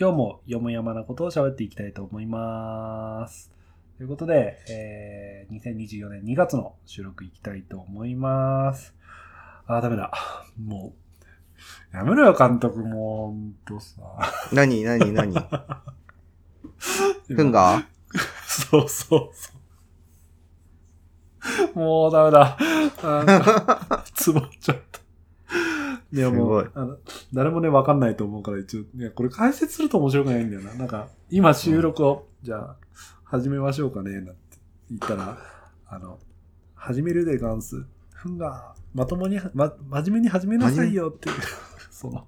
今日もよもやまなことを喋っていきたいと思います。ということで、えー、2024年2月の収録いきたいと思います。あー、ダメだ。もう、やめろよ、監督。もう、ほんとさ。何何何？ふんが？そうそうそう。もうダメだ。なんか、つぼっちゃった。いやもうすあの、誰もね、わかんないと思うから一応、いや、これ解説すると面白くないんだよな。なんか、今収録を、じゃあ、始めましょうかね、なんて言ったら、あの、始めるでガンス。ふんが、まともに、ま、真面目に始めなさいよっていう、その、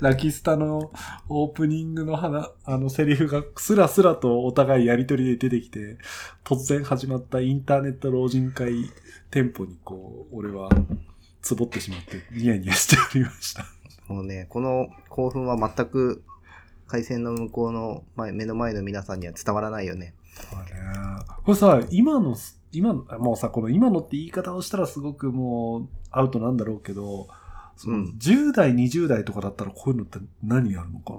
ラキスタのオープニングの花、あのセリフがスラスラとお互いやりとりで出てきて、突然始まったインターネット老人会店舗にこう、俺は、つぼってしまって、ニヤニヤしておりました。もうね、この興奮は全く回線の向こうの前目の前の皆さんには伝わらないよね。これさ、今の、今の、もうさ、この今のって言い方をしたらすごくもうアウトなんだろうけど、そのうん10代、20代とかだったらこういうのって何やるのか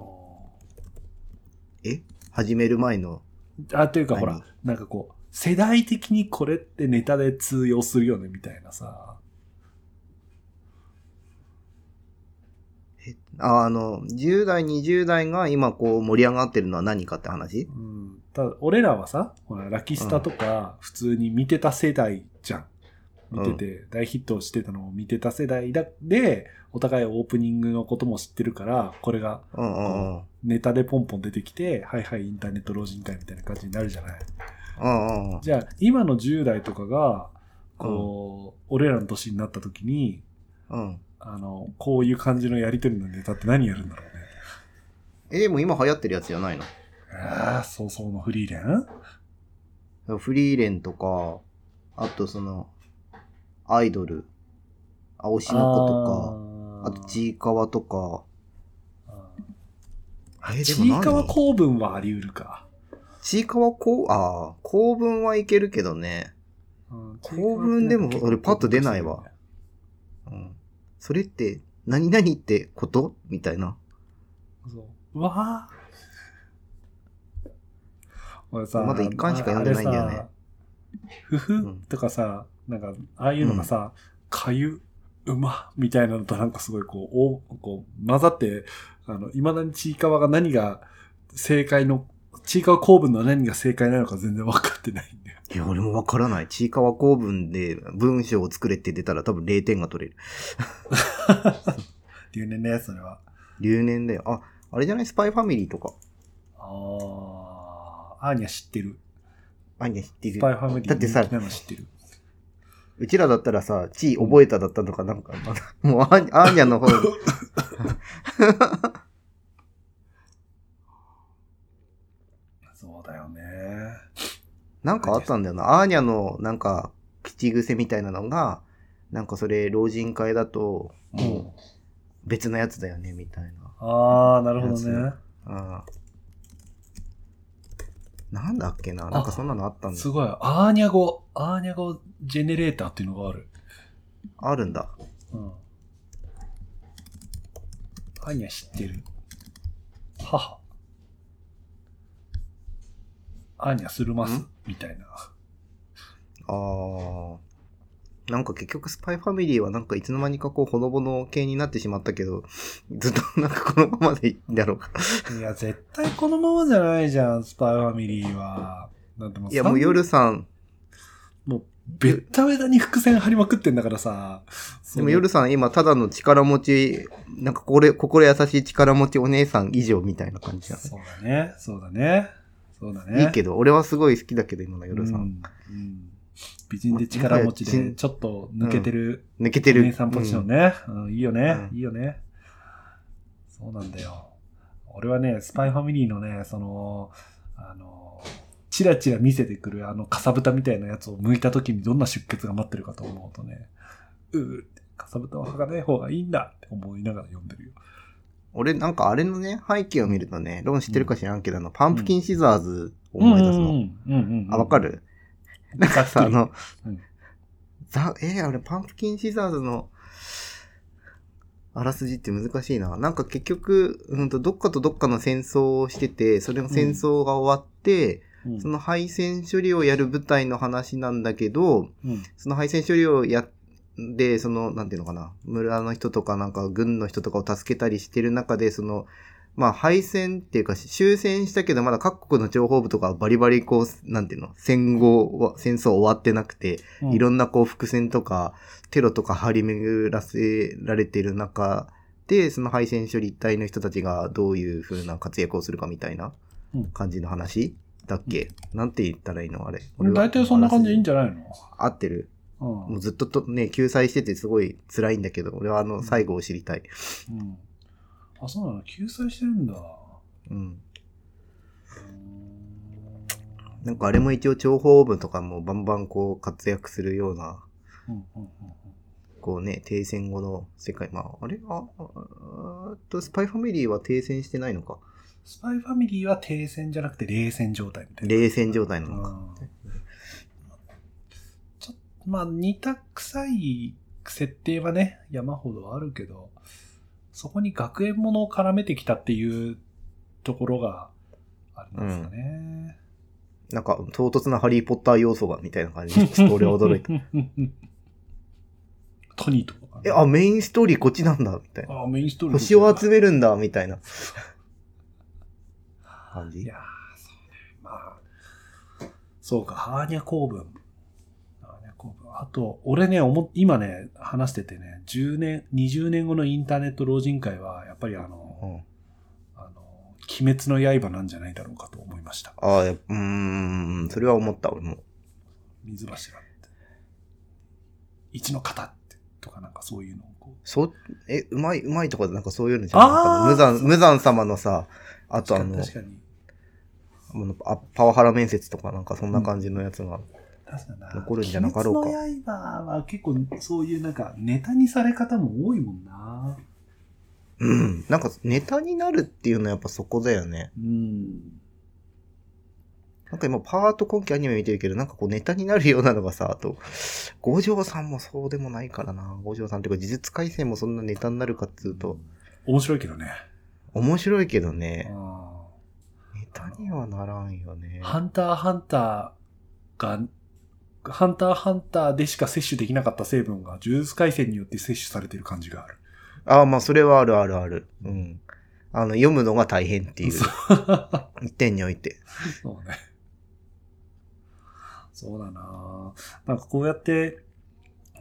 え？始める前の？なあ、っていうかほら何、なんかこう、世代的にこれってネタで通用するよね、みたいなさ。ああの、10代、20代が今こう盛り上がってるのは何かって話？うん、ただ俺らはさ、ほら、ラキスタとか普通に見てた世代じゃん。見てて、大ヒットしてたのを見てた世代だで、お互いオープニングのことも知ってるから、これがうんうんうん。ネタでポンポン出てきて、はいはいインターネット老人会みたいな感じになるじゃない？うんうんじゃあ、今の10代とかが、こう、俺らの年になった時に、うん。うん。あの、こういう感じのやりとりのネタって何やるんだろうね。え、でも今流行ってるやつじゃないの？ああ、そうそうのフリーレン？フリーレンとか、あとその、アイドル、青しの子とか、あとちいかわとか、ちいかわ公文はあり得るか。ちいかわこう、ああ、公文はいけるけどね。うん公文でも俺パッと出ないわ。うん。それって、何々ってこと？みたいな。そううわあ。俺さ、まだ一巻しか読んでないんだよね。ふふとかさ、なんか、ああいうのがさ、かゆ、うま、みたいなのとなんかすごいこう、おこう混ざって、あの、未だにちいかわが何が正解の、ちいかわ公文の何が正解なのか全然分かってないんだよ。いや、俺もわからない。ちいかわ公文で文章を作れって出たら多分0点が取れる。留年だよ、それは。留年だよ。あ、あれじゃない？スパイファミリーとか。ああ、アーニャ知ってる。あんにゃ知ってるスパイファミリーだってさ知ってる。うちらだったらさ、地位覚えただったのかなんか、もうアーニャアーニャの方 に。そうだよね。なんかあったんだよな。アーニャのなんか口癖みたいなのが、なんかそれ老人会だと、もう別のやつだよね、みたいな。ああ、なるほどね。ああなんだっけななんかそんなのあったんだすごい。アーニャ語、アーニャ語ジェネレーターっていうのがある。あるんだ。うん。アーニャ知ってる。母。アーニャするます？ん？みたいな。ああ。なんか結局スパイファミリーはなんかいつの間にかこうほのぼの系になってしまったけど、ずっとなんかこのままでいいんだろうか。いや、絶対このままじゃないじゃん、スパイファミリーは。だってもういやもう夜さん、もう、べったべたに伏線張りまくってんだからさ。でも夜さん今ただの力持ち、なんかこれ、心優しい力持ちお姉さん以上みたいな感じじゃん。そうだね。そうだね。そうだね。いいけど、俺はすごい好きだけど今の夜さん。うんうん美人で力持ちで、ちょっと抜けてる、抜けてる。お姉さんポジションね。うんいいよね、うんいいよね。そうなんだよ。俺はね、スパイファミリーのね、その、あの、チラチラ見せてくるあの、かさぶたみたいなやつを剥いた時にどんな出血が待ってるかと思うとね、うーって、かさぶたは剥かない方がいいんだって思いながら読んでるよ。俺なんかあれのね、背景を見るとね、ロン知ってるか知らんけど、あの、パンプキンシザーズを思い出すの。うん。うんうん。あ、わかる？なんかさ、あの、うん。ざ、えー、あれ、パンプキンシザーズの、あらすじって難しいな。なんか結局、うんと、どっかとどっかの戦争をしてて、それの戦争が終わって、うん。その敗戦処理をやる部隊の話なんだけど、うん。その敗戦処理をやで、その、なんていうのかな、村の人とかなんか軍の人とかを助けたりしてる中で、その、まあ敗戦っていうか終戦したけどまだ各国の情報部とかはバリバリこう、なんていうの、戦後は、戦争終わってなくて、うん。いろんなこう伏線とかテロとか張り巡らせられてる中で、その敗戦処理隊の人たちがどういう風な活躍をするかみたいなうん。感じの話だっけ、なんて言ったらいいの？あれ。大体そんな感じでいいんじじゃないの？ゃ合ってる。うんもうずっととね、救済しててすごい辛いんだけど、俺はあの最後を知りたい。うん。あ、そうなの？救済してるんだ。うん。なんかあれも一応諜報部とかもバンバンこう活躍するような、こうね、停戦後の世界。まあ、あれ？あ、ああと、スパイファミリーは停戦してないのか？スパイファミリーは停戦じゃなくて冷戦状態みたいな。冷戦状態なのか。うんまあ、似た臭い設定はね、山ほどあるけど、そこに学園ものを絡めてきたっていうところがありますかね。なんか、唐突なハリーポッター要素が、みたいな感じで、ちょっと俺は驚いた。トニーとかね、え、あ、メインストーリーこっちなんだ、みたいな。あ、メインストーリー。星を集めるんだ、みたいな。感じ？いやー、そうね。まあ、そうか、ハーニャ公文。あと、俺ね、思っ今ね、話しててね、10年、20年後のインターネット老人会は、やっぱりあの、うん。あの、鬼滅の刃なんじゃないだろうかと思いました。ああ、うーん、それは思った、俺も。水柱って。一の型って、とかなんかそういうのをこう。そう、え、うまい、うまいとかなんかそういうのじゃなかったあー無惨、無惨様のさ、あとあの、確かに。あのあパワハラ面接とかなんかそんな感じのやつが。確かにな。残るんじゃなかろうか鬼滅の刃は結構そういうなんかネタにされ方も多いもんな。うん。なんかネタになるっていうのはやっぱそこだよね。うん。なんか今パワーと今期アニメ見てるけど、なんかこうネタになるようなのがさ、あと、五条さんもそうでもないからな。五条さんっていうか、呪術改正もそんなネタになるかっつうと、面白いけどね。面白いけどね、うんネタにはならんよね。ハンターハンターが、ハンターハンターでしか摂取できなかった成分が呪術改正によって摂取されてる感じがある。ああ、まあそれはあるあるある。うん。あの、読むのが大変っていう一点において。そうね。そうだななんかこうやって、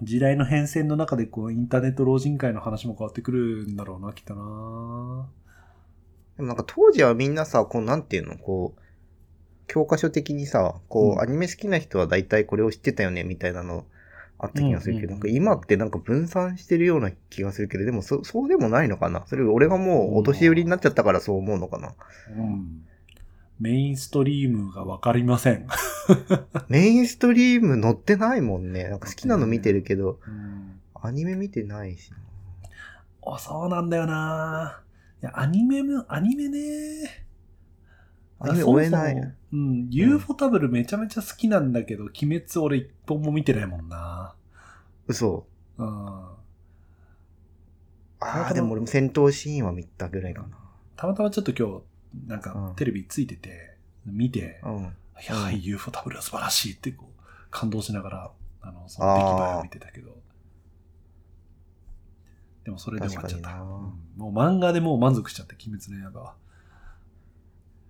時代の変遷の中でこう、インターネット老人会の話も変わってくるんだろうな、きっとなでもなんか当時はみんなさ、こうなんていうの、こう、教科書的にさ、こう、うんアニメ好きな人は大体これを知ってたよね、みたいなのあった気がするけど、うんうんうんなんか今ってなんか分散してるような気がするけど、でもそそうでもないのかなそれ俺がもうお年寄りになっちゃったからそう思うのかなうん。メインストリームがわかりません。メインストリーム載ってないもんね。なんか好きなの見てるけど、うん。アニメ見てないしな。あ、そうなんだよないや、アニメも、アニメねアニメ追えないそもそもうん。UFO タブルめちゃめちゃ好きなんだけど、鬼滅俺一本も見てないもんな嘘。うん。ああ、でも俺も戦闘シーンは見たぐらいかたまたまちょっと今日、なんかうんテレビついてて、見て、な。うん。いや、うんはい UFO タブルは素晴らしいってこう、感動しながら、あの、その出来栄えを見てたけど。でもそれで終わっちゃった。うんもう漫画でもう満足しちゃって、鬼滅の刃は。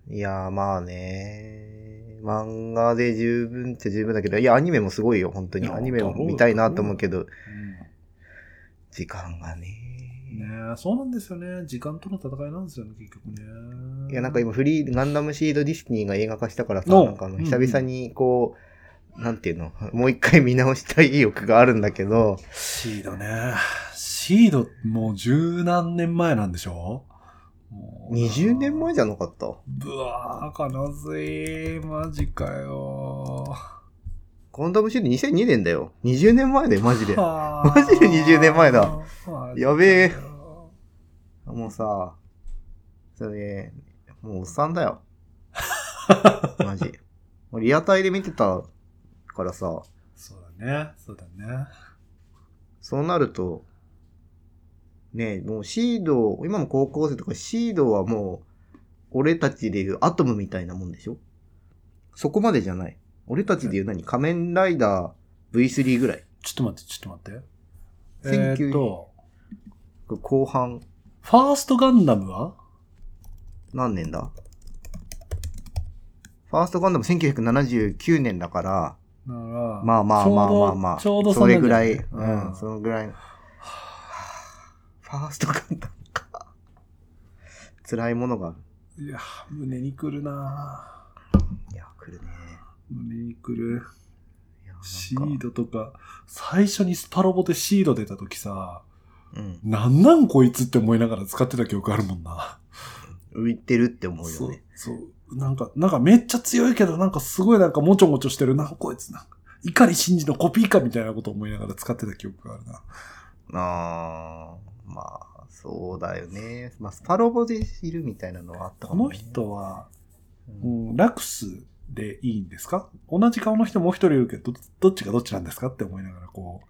いやーまあね漫画で十分って十分だけど、いや、アニメもすごいよ、本当に。アニメも見たいなと思うけど、うん。時間がねねえそうなんですよね。時間との戦いなんですよね、結局ね。いや、なんか今、フリー、ガンダムシードディスニーが映画化したからさ、おなんかあの、うんうん久々にこう、なんていうの、もう一回見直したい意欲があるんだけど、シードね。シード、もう十何年前なんでしょ20年前じゃなかった？ぶわー、悲しい。マジかよ。ガンダムシード2002年だよ。20年前だよ、マジで。ママジで20年前だ。やべえもうさ、それ、もうおっさんだよ。マジ。リアタイで見てたからさ、そうだね。そうだね。そうなると、ねえ、もうシード、今の高校生とかシードはもう、俺たちでいうアトムみたいなもんでしょ？そこまでじゃない。俺たちでいう何？仮面ライダー V3 ぐらい。ちょっと待って、ちょっと待って。え19ーっと、後半、ファーストガンダムは？何年だ？ファーストガンダム1979年だから、だから、まあまあまあまあまあ、ちょうどそれぐらい、ううんん、そのぐらい。ファーストガンダムか。辛いものがある。いや、胸にくるないや、来るね。胸にくる。シードとか、最初にスパロボでシード出た時さ、うん。なんなんこいつって思いながら使ってた記憶あるもんな。浮いてるって思うそうよね。、そう。なんか、なんかめっちゃ強いけど、なんかすごいなんかもちょもちょしてるな、こいつなんか。怒り真司のコピーかみたいなこと思いながら使ってた記憶があるな。あー、まあ、そうだよね。まあ、スパロボでいるみたいなのはあったかも、このね。人は、う、うんん、ラクスでいいんですか？同じ顔の人もう一人いるけど、どどっちがどっちなんですかって思いながら、こ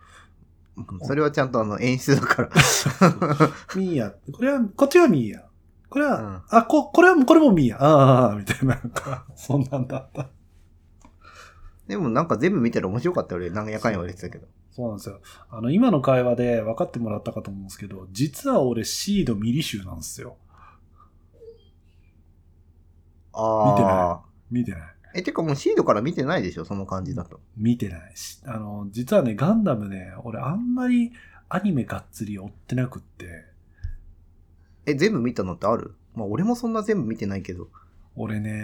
それはちゃんとあの演出だから。う、ミーヤ、これは、こっちはミーヤ。これは、うんあ、こ、これは、これもミーヤ。ああ、みたいな、なんか、そんなんだった。でもなんか全部見たら面白かったよ俺、なんやかんや言われてたけど。そうなんですよ。あの、今の会話で分かってもらったかと思うんですけど、実は俺シードミリ集なんですよ。あ見てないあ。見てない。え、てかもうシードから見てないでしょ？その感じだと。見てないし。あの、実はね、ガンダムね、俺あんまりアニメがっつり追ってなくって、え、全部見たのってある？まあ俺もそんな全部見てないけど。俺ね、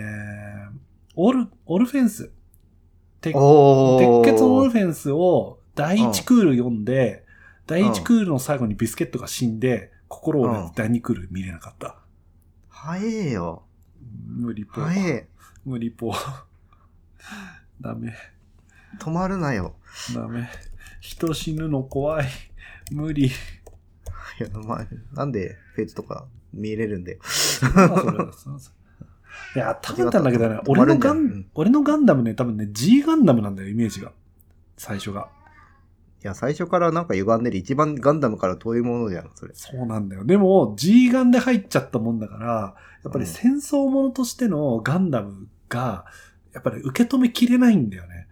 オル、オルフェンス。鉄お鉄血のオルフフェンスを第1クール読んで、第1クールの最後にビスケットが死んで、心折れうんて第2クール見れなかった。早えよ。無理ぽ。早え。無理ぽ。ダメ。止まるなよ。ダメ。人死ぬの怖い。無理。いや、まあ、なんでフェイツとか見れるんだよ。いや、多分なんだけどね、俺のガン、うん俺のガンダムね、多分ね、G ガンダムなんだよ、イメージが。最初が。いや、最初からなんか歪んでる。一番ガンダムから遠いものじゃん、それ。そうなんだよ。でも、G ガンで入っちゃったもんだから、やっぱり戦争ものとしてのガンダムが、やっぱり受け止めきれないんだよね。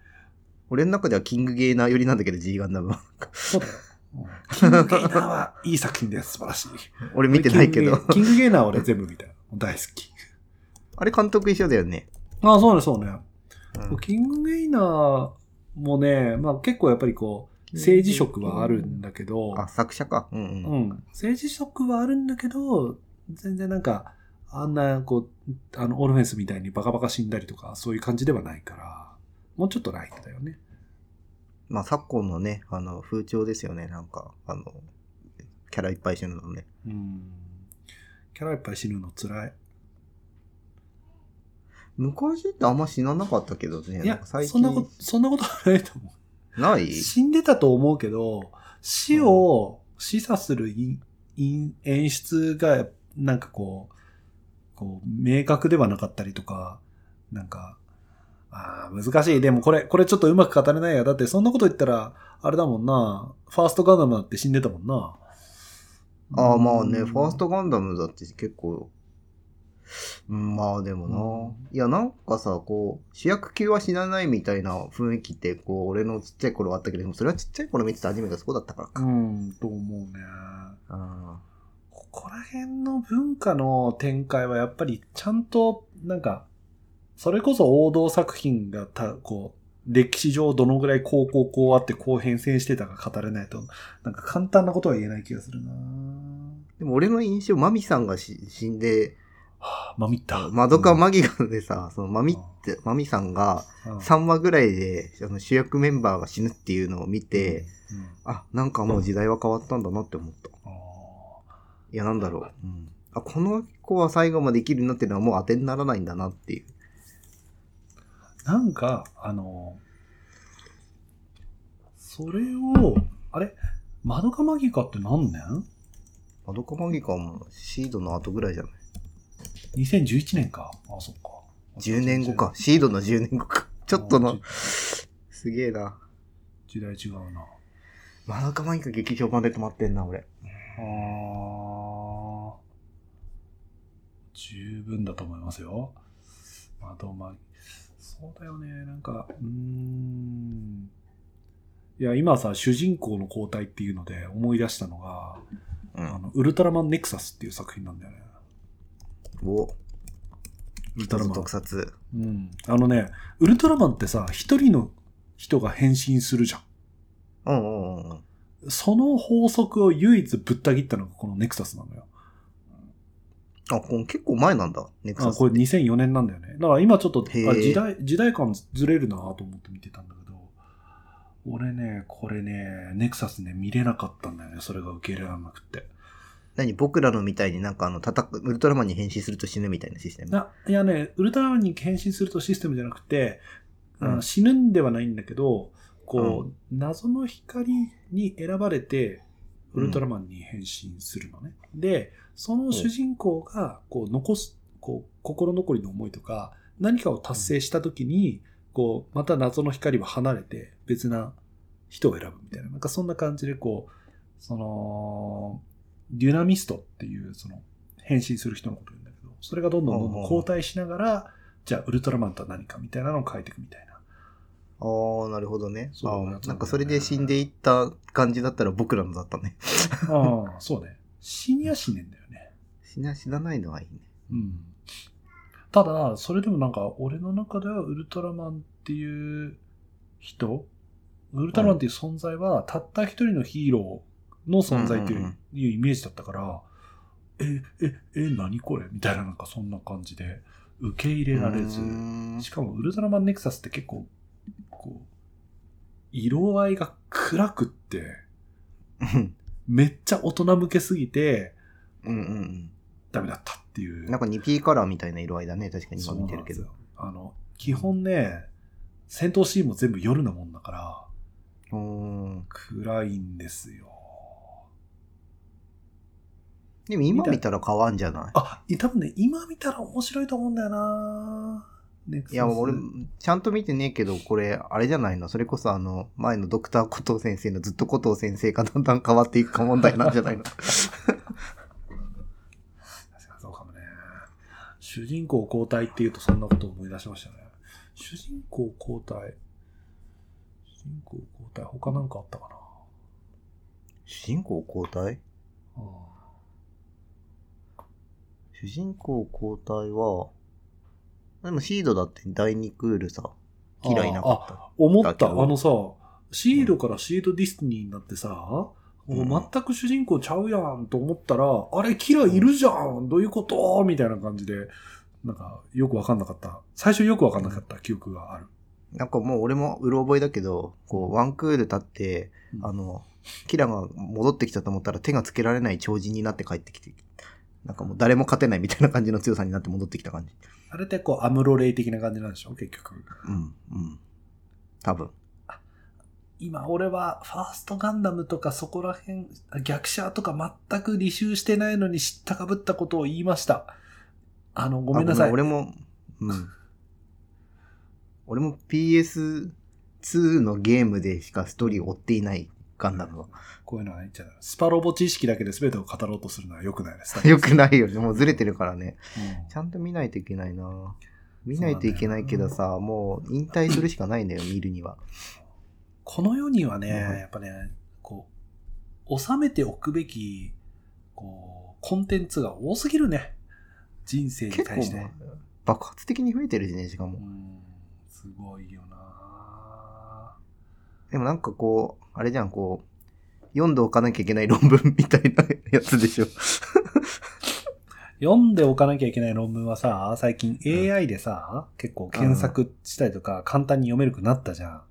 俺の中ではキングゲーナー寄りなんだけど、G ガンダムは。そうだよ。うんキングゲイナーはいい作品です。素晴らしい。俺見てないけど。キングゲイキングゲイナーは俺全部見たよ。大好き。あれ監督一緒だよね。ああ、そうね、そうね。うんキングゲイナーもね、まあ結構やっぱりこう、政治色はあるんだけど、あ、作者か。うんう。うんん。政治色はあるんだけど、全然なんか、あんな、こう、あの、オルフェンスみたいにバカバカ死んだりとか、そういう感じではないから、もうちょっとライトだよね。まあ、昨今のね、あの、風潮ですよね。なんか、あの、キャラいっぱい死ぬのね。うん。キャラいっぱい死ぬの辛い。昔ってあんま死ななかったけどね。いや最そんなこと、そんなことはないと思う。ない？死んでたと思うけど、死を示唆する演出が、なんかこう、こう、明確ではなかったりとか、なんか、ああ、難しい。でもこれ、これちょっとうまく語れないや。だってそんなこと言ったら、あれだもんな。ファーストガンダムだって死んでたもんな。ああ、まあね、うんファーストガンダムだって結構、うんまあでもな、うんいや、なんかさ、こう、主役級は死なないみたいな雰囲気って、こう、俺のちっちゃい頃はあったけれども、それはちっちゃい頃見てたアニメがそうだったからか。うん、と思うね。あここら辺の文化の展開はやっぱりちゃんと、なんか、それこそ王道作品がた、こう、歴史上どのぐらいこうこうこうあってこう変遷してたか語れないと、なんか簡単なことは言えない気がするなーでも俺の印象、マミさんがし死んで、はあ、まみった。マドカマギガでさ、そのマミって、マミさんがうん。3話ぐらいであの主役メンバーが死ぬっていうのを見て、、うん。あ、なんかもう時代は変わったんだなって思った。あいや、なんだろう。うん、あ、この子は最後まで生きるなってるのはもう当てにならないんだなっていう。なんか、あの、それを、あれ？マドカマギカって何年？マドカマギカはもうシードの後ぐらいじゃない？?2011 年か。あ、そっか。?10 年後か。。シードの10年後か。ちょっとのすげえな。時代違うな。マドカマギカ劇場版で止まってんな、俺。あー十分だと思いますよ。まどま、そうだよね。なんか、うーん。いや、今さ、主人公の交代っていうので思い出したのが、うん。あの、ウルトラマンネクサスっていう作品なんだよね。お、ウルトラマン特。撮。うん。あのね、ウルトラマンってさ、一人の人が変身するじゃん。うんうんうんうん。その法則を唯一ぶった切ったのがこのネクサスなのよ。あ、これ結構前なんだ。ネクあ、サス。これ2004年なんだよね。だから今ちょっと、あ時代、時代感ずれるなと思って見てたんだけど、俺ね、これね、ネクサスね、見れなかったんだよね。それが受け入れられなくって。何僕らのみたいになんかあの、叩く、ウルトラマンに変身すると死ぬみたいなシステム？ないやね、ウルトラマンに変身するとシステムじゃなくて、あうん死ぬんではないんだけど、こう、謎の光に選ばれて、ウルトラマンに変身するのね。で、その主人公が、こう、残す、こう、心残りの思いとか、何かを達成したときに、こう、また謎の光は離れて、別な人を選ぶみたいな、なんかそんな感じで、こう、その、デュナミストっていう、その、変身する人のことを言うんだけど、それがどんどんどんどん交代しながら、じゃあ、ウルトラマンとは何かみたいなのを変えていくみたいな。ああ、なるほどね。そうあーなんかそれで死んでいった感じだったら僕らのだったね。ああ、そうね。死には死ねんだよね。死な、死なないのはいいね。うん。ただ、それでもなんか、俺の中ではウルトラマンっていう人、ウルトラマンっていう存在は、たった一人のヒーローの存在という,、うんうんうんいうイメージだったから、え、え、え、何これ？みたいななんかそんな感じで受け入れられずしかもウルトラマンネクサスって結構、こう、色合いが暗くって、うんめっちゃ大人向けすぎて、うんうんダメだったっていう。うん。なんか 2P カラーみたいな色合いだね。確かに今見てるけど。あの、基本ね、戦闘シーンも全部夜なもんだから。暗いんですよ。でも今見たら変わんじゃない？あ、い多分ね、今見たら面白いと思うんだよな。いや、俺、ちゃんと見てねえけど、これ、あれじゃないの？それこそあの、前のドクターコトー先生のずっとコトー先生がだんだん変わっていくか問題なんじゃないの？確かにそうかもね。主人公交代っていうとそんなことを思い出しましたね。主人公交代？主人公交代、他なんかあったかな？主人公交代？うん主人公交代は、でもシードだって第2クールさ、キラいなかった。思った。あのさ、シードからシードディスティニーになってさ、うんもう全く主人公ちゃうやんと思ったら、あれキラいるじゃんどういうこと？みたいな感じで、なんかよくわかんなかった。最初よくわかんなかった記憶がある。なんかもう俺もうろ覚えだけど、こう、ワンクール経って、うんあの、キラが戻ってきたと思ったら手がつけられない超人になって帰ってきて、なんかもう誰も勝てないみたいな感じの強さになって戻ってきた感じ。あれってこう、アムロレイ的な感じなんでしょ？結局。うん、うん。多分。今俺はファーストガンダムとかそこら辺、逆者とか全く履修してないのに知ったかぶったことを言いました。あの、ごめんなさい。あ俺も、うん。俺も PS2 のゲームでしかストーリーを追っていないガンダムは。こういうのは言っちゃう。スパロボ知識だけで全てを語ろうとするのは良くないです。よくないよね。もうずれてるからね。うんちゃんと見ないといけないな見ないといけないけどさ、もう引退するしかないんだよ、見るには。この世にはね、うんやっぱね、こう、収めておくべき、こう、コンテンツが多すぎるね。人生に結対して。構、爆発的に増えてるしね、しかも。うん、すごいよなでもなんかこう、あれじゃん、こう、読んでおかなきゃいけない論文みたいな やつでしょ。読んでおかなきゃいけない論文はさ、最近 AI でさ、結構検索したりとか簡単に読めるくなったじゃん。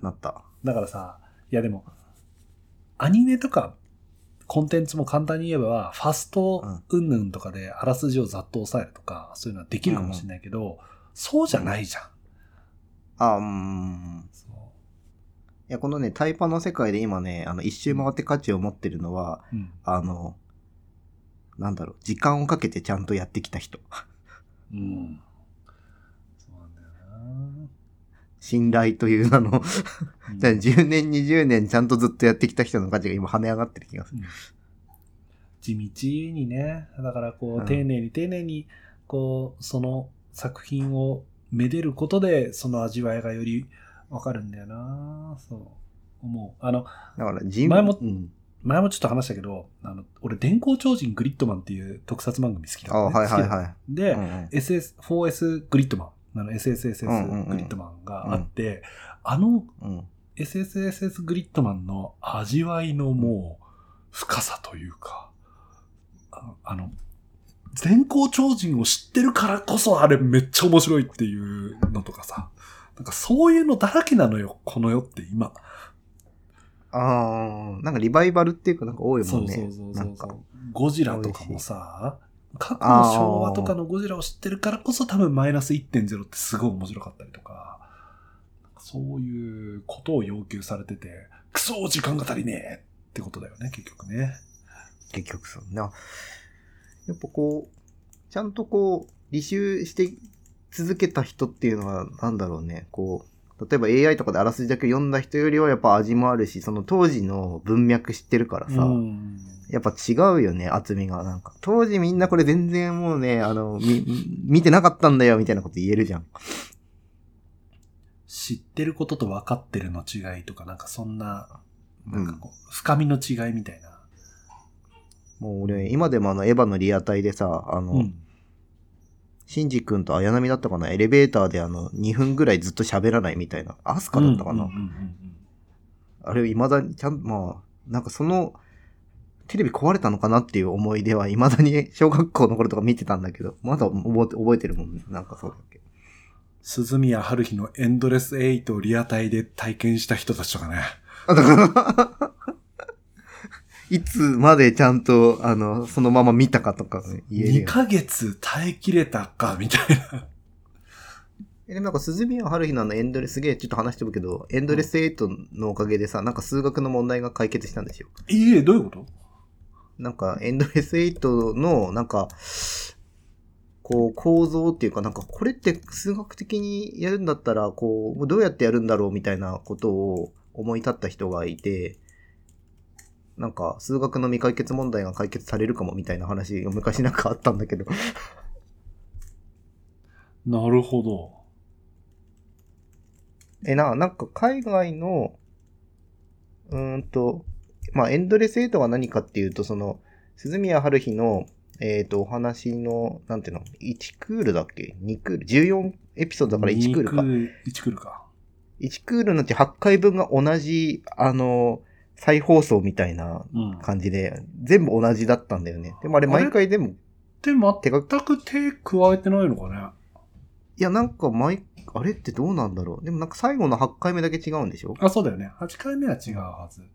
なった。だからさ、いやでも、アニメとかコンテンツも簡単に言えば、ファスト云々とかであらすじをざっと抑えるとか、そういうのはできるかもしれないけど、そうじゃないじゃん。あ、うん。いや、このね、タイパの世界で今ね、あの、一周回って価値を持ってるのは、うん。あの、なんだろう、時間をかけてちゃんとやってきた人。うん。そうなんだよな信頼という名の、うんじゃあ10年、20年ちゃんとずっとやってきた人の価値が今跳ね上がってる気がする。地道にね、だからこう、うん丁寧に丁寧に、こう、その作品をめでることで、その味わいがよりわかるんだよなそう。思う。あの、だから、人前もうん。前もちょっと話したけど、あの、俺、電光超人グリッドマンっていう特撮番組好きだ、あはいはい好きだはい。で、うんうん SS、4S グリッドマン、あの、うんうんう SSSS んグリッドマンがあって、あのうん。SSSS グリッドマンの味わいのもう深さというか、ああの、全光超人を知ってるからこそあれめっちゃ面白いっていうのとかさ、なんかそういうのだらけなのよ、この世って今。ああ、なんかリバイバルっていうかなんか多いもそんね。うそうそうなんかそう。ゴジラとかもさ、過去の昭和とかのゴジラを知ってるからこそ多分マイナス1.0ってすごい面白かったりとか、そういうことを要求されてて、クソ時間が足りねえってことだよね、結局ね。結局そう。な、やっぱこう、ちゃんとこう、履修して続けた人っていうのは、なんだろうね、こう、例えば AI とかであらすじだけ読んだ人よりはやっぱ味もあるし、その当時の文脈知ってるからさ、うんやっぱ違うよね、厚みが。なんか、当時みんなこれ全然もうね、あの、み、見てなかったんだよ、みたいなこと言えるじゃん。知ってることと分かってるの違いとか、なんかそんな、うんなんかこう、深みの違いみたいな。もう俺、今でもあの、エヴァのリアタイでさ、あの、うん。シンジ君と綾波だったかな？エレベーターであの、2分ぐらいずっと喋らないみたいな。アスカだったかな、うんうんうんうんあれ、未だに、ちゃん、まあ、なんかその、テレビ壊れたのかなっていう思い出は、未だに 小学校の頃とか見てたんだけど、まだ覚えて覚えてるもんね。なんかそうだっけ。鈴宮春日のエンドレスエイトをリアタイで体験した人たちとかね。あ、だから、いつまでちゃんと、あの、そのまま見たかとか言える2よ。ヶ月耐えきれたか、みたいな。え、でもなんか、鈴宮春日のあのエンドレス、すげえちょっと話してるけど、エンドレス8のおかげでさ、なんか数学の問題が解決したんですよ。いえ、どういうこと？なんか、エンドレス8の、なんか、こう、構造っていうか、なんか、これって数学的にやるんだったら、こう、どうやってやるんだろうみたいなことを思い立った人がいて、なんか、数学の未解決問題が解決されるかもみたいな話が昔なんかあったんだけど、なるほど。え、な、なんか海外の、うーんと、まあ、エンドレス8が何かっていうと、その、鈴宮春日の、えっ、と、お話の、なんていうの、1クールだっけ ?2 クール ?14 エピソードだから1クールか。1クールか。1クールのうち8回分が同じ、あの、再放送みたいなうん。感じで、全部同じだったんだよね。でもあれ毎回でも、で、全く手加えてないのかね？いやなんか毎、あれってどうなんだろう？でもなんか最後の8回目だけ違うんでしょ？あ、そうだよね。8回目は違うはず。だ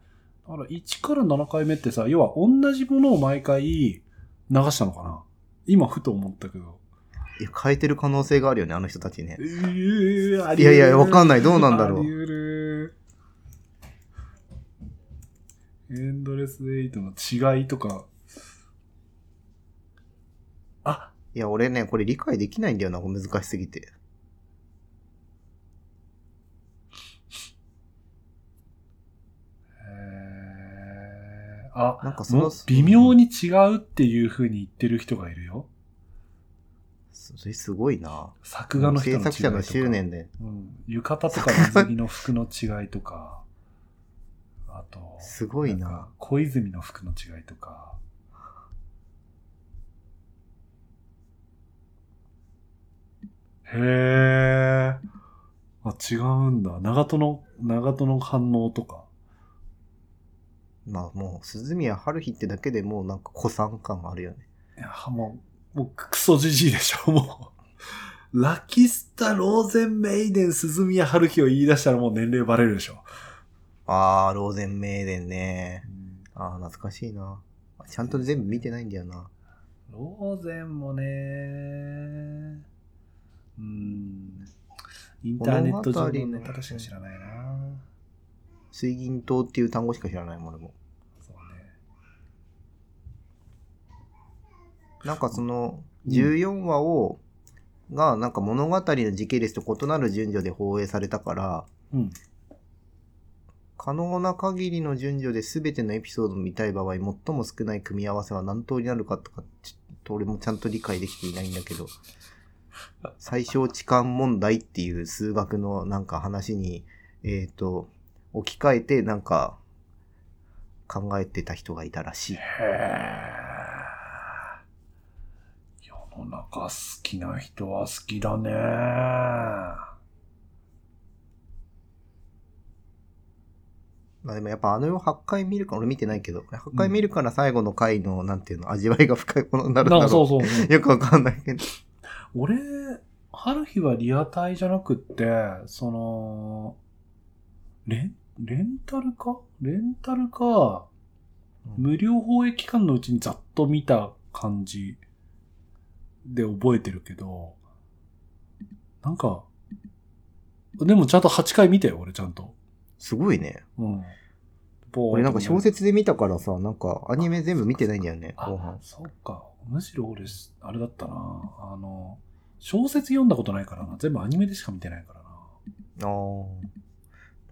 から1から7回目ってさ、要は同じものを毎回流したのかな？今ふと思ったけど。いや、変えてる可能性があるよね、あの人たちねえ。ー、あいやいやわかんないどうなんだろうあり得るエンドレスエイトの違いとか。あ、いや、俺ね、これ理解できないんだよな、難しすぎて。えー、あ、なんかその微妙に違うっていう風に言ってる人がいるよ。それすごいな。作画の人の違いとか。制作者の執念で。うん。浴衣とか水着の服の違いとか、あと、すごいなんか小泉の服の違いとか。へえ。あ、違うんだ。長門の、長門の反応とか。まあもう、鈴宮春日ってだけでもうなんか古参感あるよね。いや、もう、もうクソじじいでしょ、もう。ラキスタ、ローゼンメイデン、鈴宮春日を言い出したらもう年齢バレるでしょ。あー、ローゼンメイデンね。ああ、懐かしいな。ちゃんと全部見てないんだよな。ローゼンもね、うん。インターネット上のネタとしか知らないな。水銀灯っていう単語しか知らないものも。そうね。なんかその、うん14話を、が、なんか物語の時系列と異なる順序で放映されたから、うん。可能な限りの順序で全てのエピソードを見たい場合、最も少ない組み合わせは何通りになるかとか、ちょっと俺もちゃんと理解できていないんだけど、最小置換問題っていう数学のなんか話に、えっ、と、置き換えてなんか考えてた人がいたらしい。へえ。世の中好きな人は好きだね。まあでもやっぱあの世8回見るから、俺見てないけど、8回見るから最後の回の、なんていうの、味わいが深いものになるんだろう。そうそう。う んよくわかんないけど。俺、春日はリアタイじゃなくって、その、レン、レンタルか？レンタルか、無料放映期間のうちにざっと見た感じで覚えてるけど、なんか、でもちゃんと8回見たよ、俺ちゃんと。すごいね。うん。俺俺なんか小説で見たからさ、なんかアニメ全部見てないんだよね、後あ半、。そっか。むしろ俺、あれだったな。あの、小説読んだことないからな。全部アニメでしか見てないからな。あ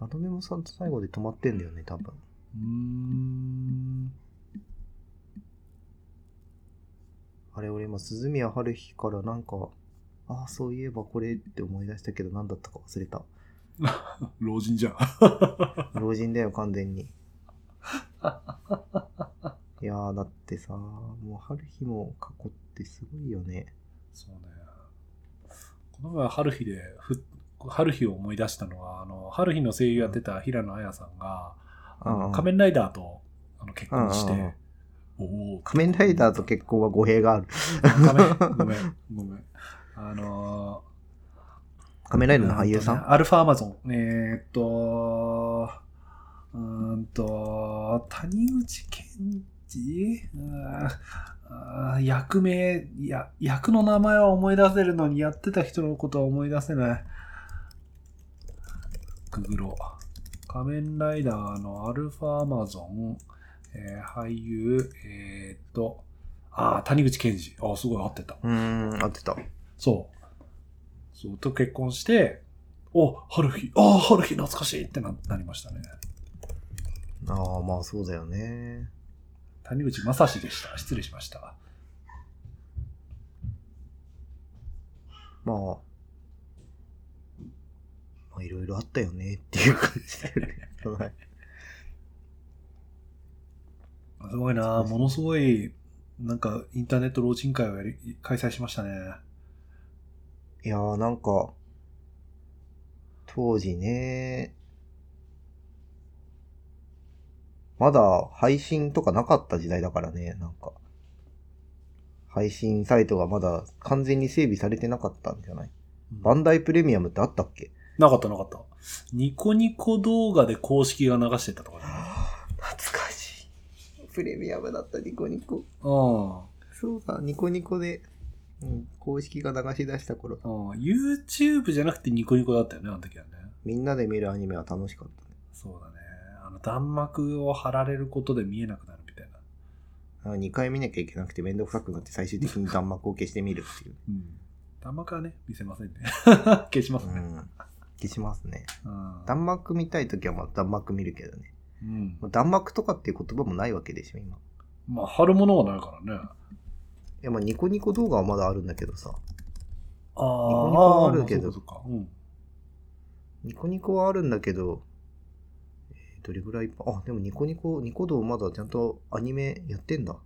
あ。ラドメモさんと最後で止まってんだよね、多分。うーん。あれ、俺今、鈴宮春日からなんか、ああ、そういえばこれって思い出したけど、何だったか忘れた。老人じゃん。老人だよ、完全に。いやー、だってさ、もう春日も過去ってすごいよね。そうね。この前、春日で、ふ、春日を思い出したのは、あの、春日の声優やってた平野綾さんが、あのうん仮面ライダーとあの結婚しうんうんうんて、おお仮面ライダーと結婚は語弊がある。仮面、ごめん、ごめん。あの仮面ライダーの俳優さん？ねアルファアマゾン。えーっと、うーんと、谷口健二？役名、いや、役の名前は思い出せるのに、やってた人のことは思い出せない。ググロ。仮面ライダーのアルファアマゾン、えー俳優、えーっと、ああ、谷口健二。ああ、すごい合ってた。うーん、合ってた。そう。そう、と結婚して、お、春日、ああ、春日懐かしいってななりましたね。ああ、まあそうだよね。谷口正史でした。失礼しました。まあ、まあいろいろあったよねっていう感じだよね。はいすごいなものすごい、なんか、インターネット老人会をやり、開催しましたね。いやーなんか、当時ね、まだ配信とかなかった時代だからね、なんか。配信サイトがまだ完全に整備されてなかったんじゃない？バンダイプレミアムってあったっけ？なかったなかった。ニコニコ動画で公式が流してたとかね。懐かしい。プレミアムだったニコニコ。うん。そうだ、ニコニコで、うん、公式が流し出した頃。うん。YouTube じゃなくてニコニコだったよね、あの時はね。みんなで見るアニメは楽しかったね。そうだね。あの、弾幕を貼られることで見えなくなるみたいな。あ2回見なきゃいけなくてめんどくさくなって最終的に弾幕を消してみるっていう。うん。弾幕はね、見せませんね。消しますね。うん。消しますね。うん。弾幕見たいときはまあ弾幕見るけどね。うん。弾幕とかっていう言葉もないわけでしょ、今。いまあ、貼るものはないからね。や、まあニコニコ動画はまだあるんだけどさ。あニコニコはあるけどそうかそうかうん。ニコニコはあるんだけど、えーどれぐらい、あ、でもニコニコ、ニコ動まだちゃんとアニメやってんだ。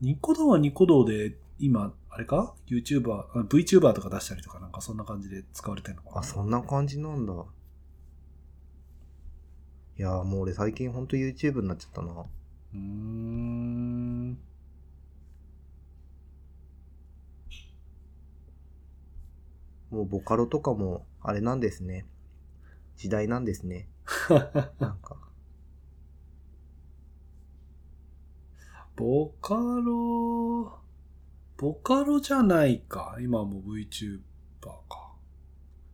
ニコ動はニコ動で、今、あれか ?YouTuber、あ VTuber とか出したりとかなんかそんな感じで使われてるのかな？あ、そんな感じなんだ。いやーもう俺最近ほんと YouTube になっちゃったな。うーん。もうボカロとかも、あれなんですね。時代なんですね。なんか。ボカロ、ボカロじゃないか。今もう VTuber か。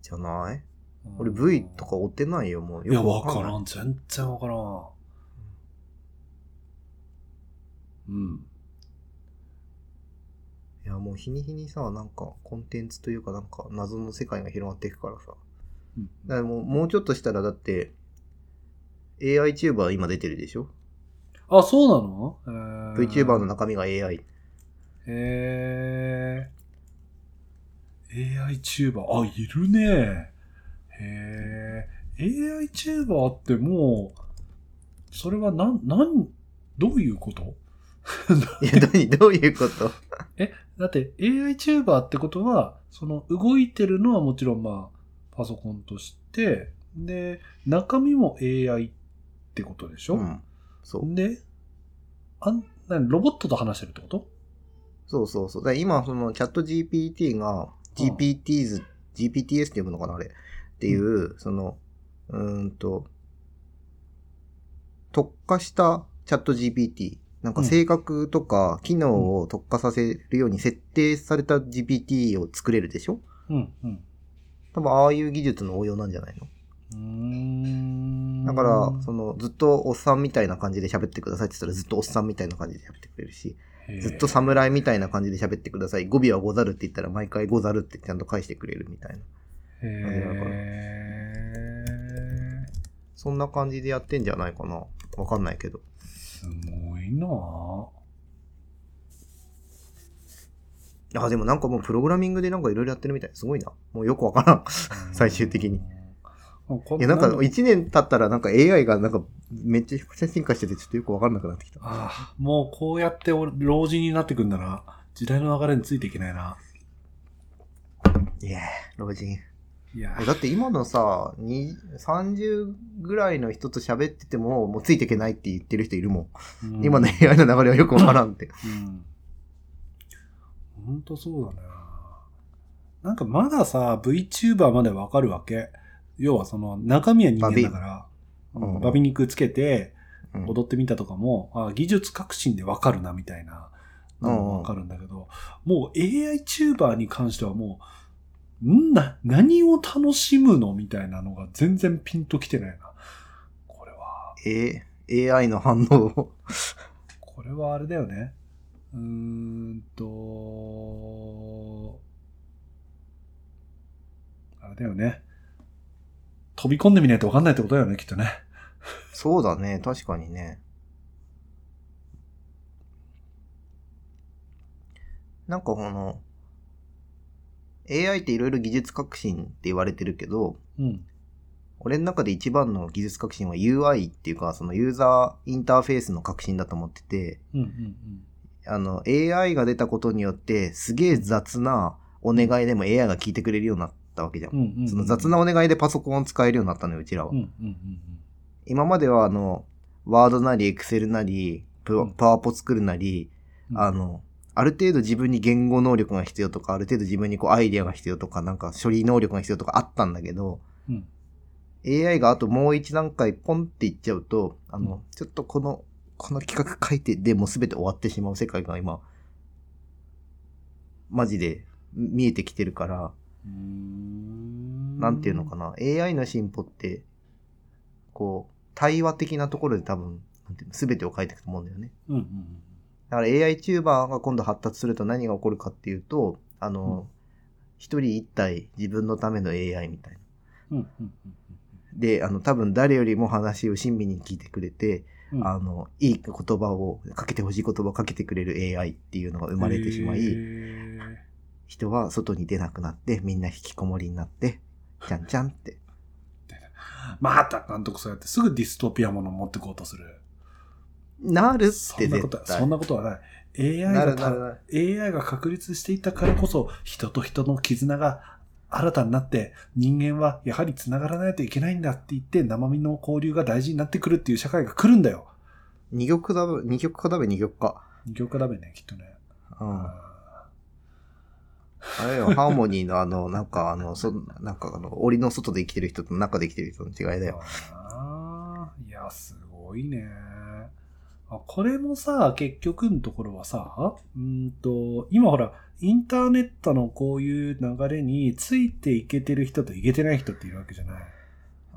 じゃない？うん俺 V とか追ってないよ、もう。いや、わからん。全然わからん。うん。いや、もう日に日にさ、なんかコンテンツというかなんか謎の世界が広がっていくからさ。うんだからもう、もうちょっとしたらだって、AI チューバー今出てるでしょ？あ、そうなの、えー ?VTuber の中身が AI。へえ。AI チューバー、あ、いるね。へえ。AI チューバーってもう、それはなん、なん、どういうこと？いや、何どういうこと？だって AI チューバーってことは、その動いてるのはもちろんまあ、パソコンとして、で、中身も AI ってことでしょ、うん。そう。で、あん、なにロボットと話してるってこと？そうそうそう。だ今、そのチャット GPT が、GPTs、GPTS って呼ぶのかなあれ。っていう、その、うーんと、特化したチャット GPT。なんか性格とか機能を特化させるように設定された GPT を作れるでしょ？うん、うん。多分ああいう技術の応用なんじゃないの？うーんだから、その、ずっとおっさんみたいな感じで喋ってくださいって言ったらずっとおっさんみたいな感じで喋ってくれるし、ずっと侍みたいな感じで喋ってください。語尾はござるって言ったら毎回ござるってちゃんと返してくれるみたいな。へそんな感じでやってんじゃないかな。わかんないけど。ーすごいなぁ。あ、でもなんかもうプログラミングでなんかいろいろやってるみたい。すごいな。もうよくわからん。最終的に。いや、なんか1年経ったらなんか AI がなんかめっちゃ進化しててちょっとよくわかんなくなってきた。ああ、もうこうやって俺老人になってくんだな。時代の流れについていけないな。いやー、老人。いやだって今のさ、に30ぐらいの人と喋ってても、もうついていけないって言ってる人いるもん。うん今の AI の流れはよくわからんって。うん。ほんとそうだね。なんかまださ、VTuber までわかるわけ。要はその中身は人間だから、バビ肉つけてうん踊ってみたとかも、あ技術革新でわかるなみたいなのもわかるんだけど、もう AI チューバーに関してはもう、んな、何を楽しむのみたいなのが全然ピンときてないな。これは。え AI の反応を。これはあれだよね。うーんと、あれだよね。飛び込んでみないと分かんないってことだよね、きっとね。そうだね、確かにね。なんかこの、AI っていろいろ技術革新って言われてるけど、うん。俺の中で一番の技術革新は UI っていうか、そのユーザーインターフェースの革新だと思ってて、うんうんあの、AI が出たことによって、すげえ雑なお願いでも AI が聞いてくれるようになったわけじゃんうん。うんうん。その雑なお願いでパソコンを使えるようになったのよ、うちらは。うんうんうん今まではあの、ワードなりエクセルなり、パワポ作るなり、うん。あの、ある程度自分に言語能力が必要とか、ある程度自分にこうアイデアが必要とか、なんか処理能力が必要とかあったんだけど、うん、AI があともう一段階ポンっていっちゃうと、あの、うん。ちょっとこの、この企画書いてでもう全て終わってしまう世界が今、マジで見えてきてるから、なんていうのかな、AI の進歩って、こう、対話的なところで多分、なんていうの、全てを変えていくと思うんだよね。うんうんだから AI チューバーが今度発達すると何が起こるかっていうと、あの、一、人一体自分のための AI みたいな。うん。うんうんで、あの、多分誰よりも話を親身に聞いてくれて、うんうん。あの、いい言葉を、かけてほしい言葉をかけてくれる AI っていうのが生まれてしまへい、ー人は外に出なくなって、みんな引きこもりになって、ちゃんちゃんって。また監督そうやってすぐディストピアもの持ってこうとする。なるっそてんなことは、絶対。そんなことはない。AI なが。AI が確立していたからこそ、人と人の絆が新たになって、人間はやはり繋がらないといけないんだって言って、生身の交流が大事になってくるっていう社会が来るんだよ。二極だべ、二極化だべ、二極化。二極化だべね、きっとね。うん。ああれよ、ハーモニーのあの、なんかあの、そ、なんかあの、檻の外で生きてる人と中で生きてる人の違いだよ。いや、すごいね。あこれもさ、結局のところはさ、うんと、今ほら、インターネットのこういう流れについていけてる人といけてない人っているわけじゃない。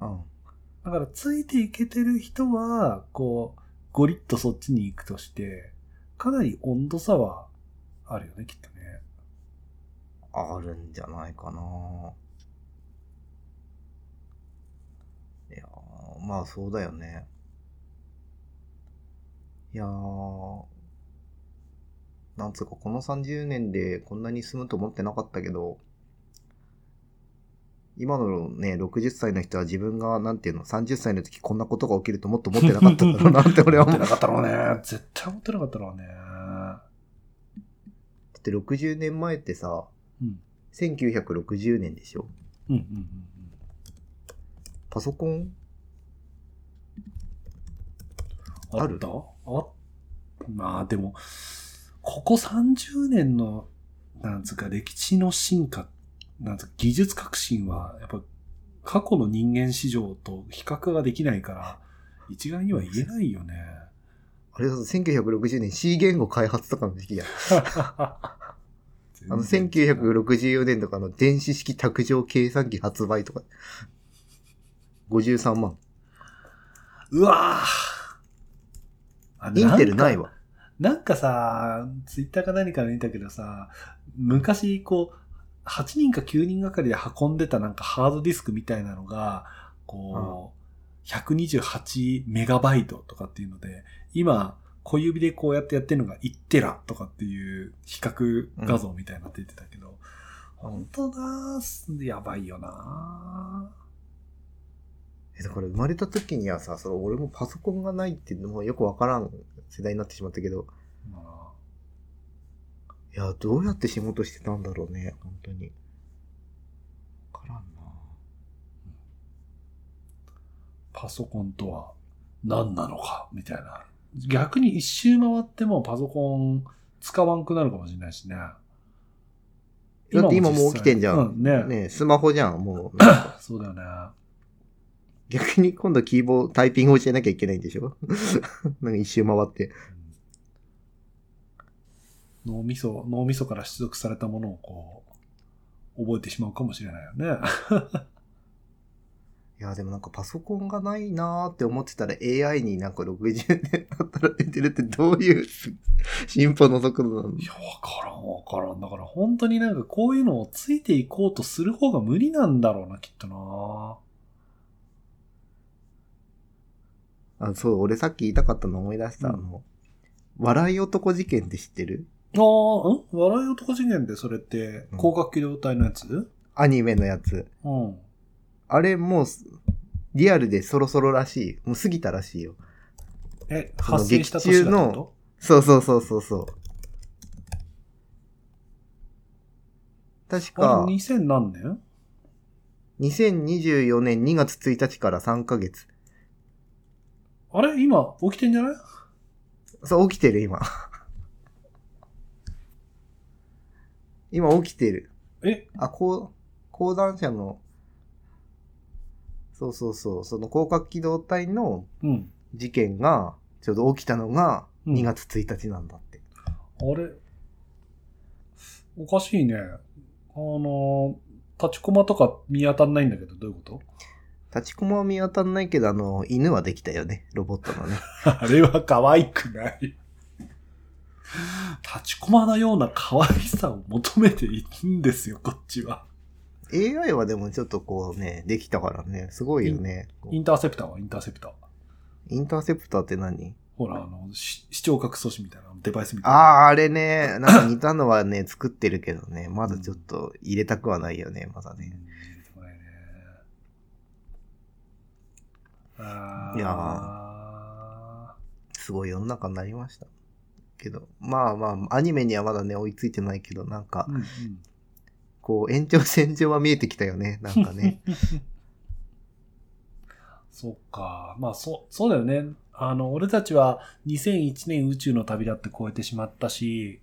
うん。だから、ついていけてる人は、こう、ゴリッとそっちに行くとして、かなり温度差はあるよね、きっとね。あるんじゃないかな。いやーまあそうだよね。いやー、なんつうかこの30年でこんなに進むと思ってなかったけど、今のね、60歳の人は自分が、なんていうの、30歳の時こんなことが起きるともっと思ってなかったんだろうなって俺は思ってなだかったろうね。絶対思ってなかったろうね。って60年前ってさ、うん。1960年でしょ？うんうんうんパソコン？うん。ある？ったあまあでも、ここ30年の、なんつうか歴史の進化、なんつうか技術革新は、やっぱ過去の人間史上と比較ができないから、一概には言えないよね。あれだと1960年 C 言語開発とかの時期や。あの、1964年とかの電子式卓上計算機発売とか。53万。うわぁインテルないわ。なんかさ、ツイッターか何かで見たけどさ、昔こう、8人か9人がかりで運んでたなんかハードディスクみたいなのが、こう、128メガバイトとかっていうので、今、小指でこうやってやってるのが1テラとかっていう比較画像みたいになって出てたけど、本当だー、やばいよなえ、だから生まれた時にはさ、その俺もパソコンがないっていうのもよくわからん世代になってしまったけど、いや、どうやって仕事してたんだろうね、本当に。わからんなあパソコンとは何なのか、みたいな。逆に一周回ってもパソコン使わんくなるかもしれないしね。だって今もう起きてんじゃん。うん、ねねスマホじゃん、もう。そうだよね。逆に今度キーボード、タイピングを教えなきゃいけないんでしょ？なんか一周回って。脳みそ、脳みそから出力されたものをこう、覚えてしまうかもしれないよね。いや、でもなんかパソコンがないなーって思ってたら AI になんか60年働いてるってどういう進歩の速度なの？いや、わからんわからん。だから本当になんかこういうのをついていこうとする方が無理なんだろうな、きっとな。あ、そう、俺さっき言いたかったの思い出した。うんあの、笑い男事件って知ってる？ああ、ん？笑い男次元でそれってうん、広角機動隊のやつ？アニメのやつ。うん。あれもう、リアルでそろそろらしい。もう過ぎたらしいよ。え、発生した年だってこそうそうそうそうそう。確かとあれ、2000何年？2024年2月1日から3ヶ月。あれ？今、起きてんじゃない？そう、起きてる、今。今起きてる。え、あ、こう、講談社の、そうそうそう、その広角機動隊のうん。事件が、ちょうど起きたのがうん2月1日なんだって。あれ？おかしいね。あの、立ちコマとか見当たんないんだけど、どういうこと？立ちコマは見当たんないけど、あの、犬はできたよね。ロボットのね。あれは可愛くない。立ちコマのような可愛さを求めているんですよ、こっちは。AI はでもちょっとこうね、できたからね、すごいよね。インターセプターはインターセプター。インターセプターって何？ほら、あの、し視聴覚素子みたいなデバイスみたいあな。あ、あれね、なんか似たのはね、作ってるけどね、まだちょっと入れたくはないよね、まだうんね。入れてこないねあーいやすごい世の中になりました。けど、まあまあ、アニメにはまだね、追いついてないけど、なんかう、んうんこう、延長線上は見えてきたよね、なんかね。そっか。まあ、そ、そうだよね。あの、俺たちは2001年宇宙の旅だって超えてしまったし、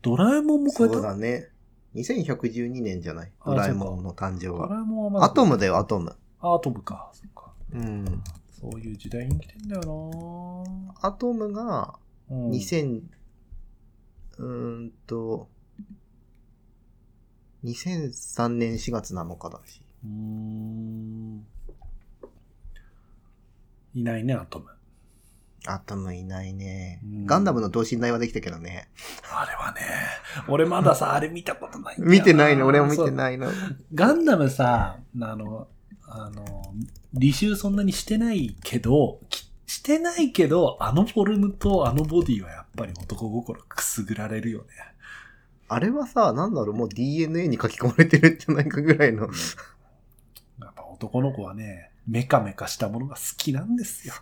ドラえもんも超そえた？うだね。2112年じゃない？あドラえもんの誕生ドは。ラえもんはまだアトムだよ、アトム。アトムか。そっか。うん。そそういう時代に来てんだよアトムがなうん2000、うーんと、2003年4月7日だし。うーん。いないね、アトム。アトムいないねうん。ガンダムの等身大はできたけどね。あれはね、俺まださ、あれ見たことない 見てないの、俺も見てい。ないの。ガンダムさ、あの、あの、履修そんなにしてないけど、きしてないけど、あのフォルムとあのボディはやっぱり男心くすぐられるよね。あれはさ、なんだろう、もう DNA に書き込まれてるんじゃないかぐらいの。やっぱ男の子はね、メカメカしたものが好きなんですよ。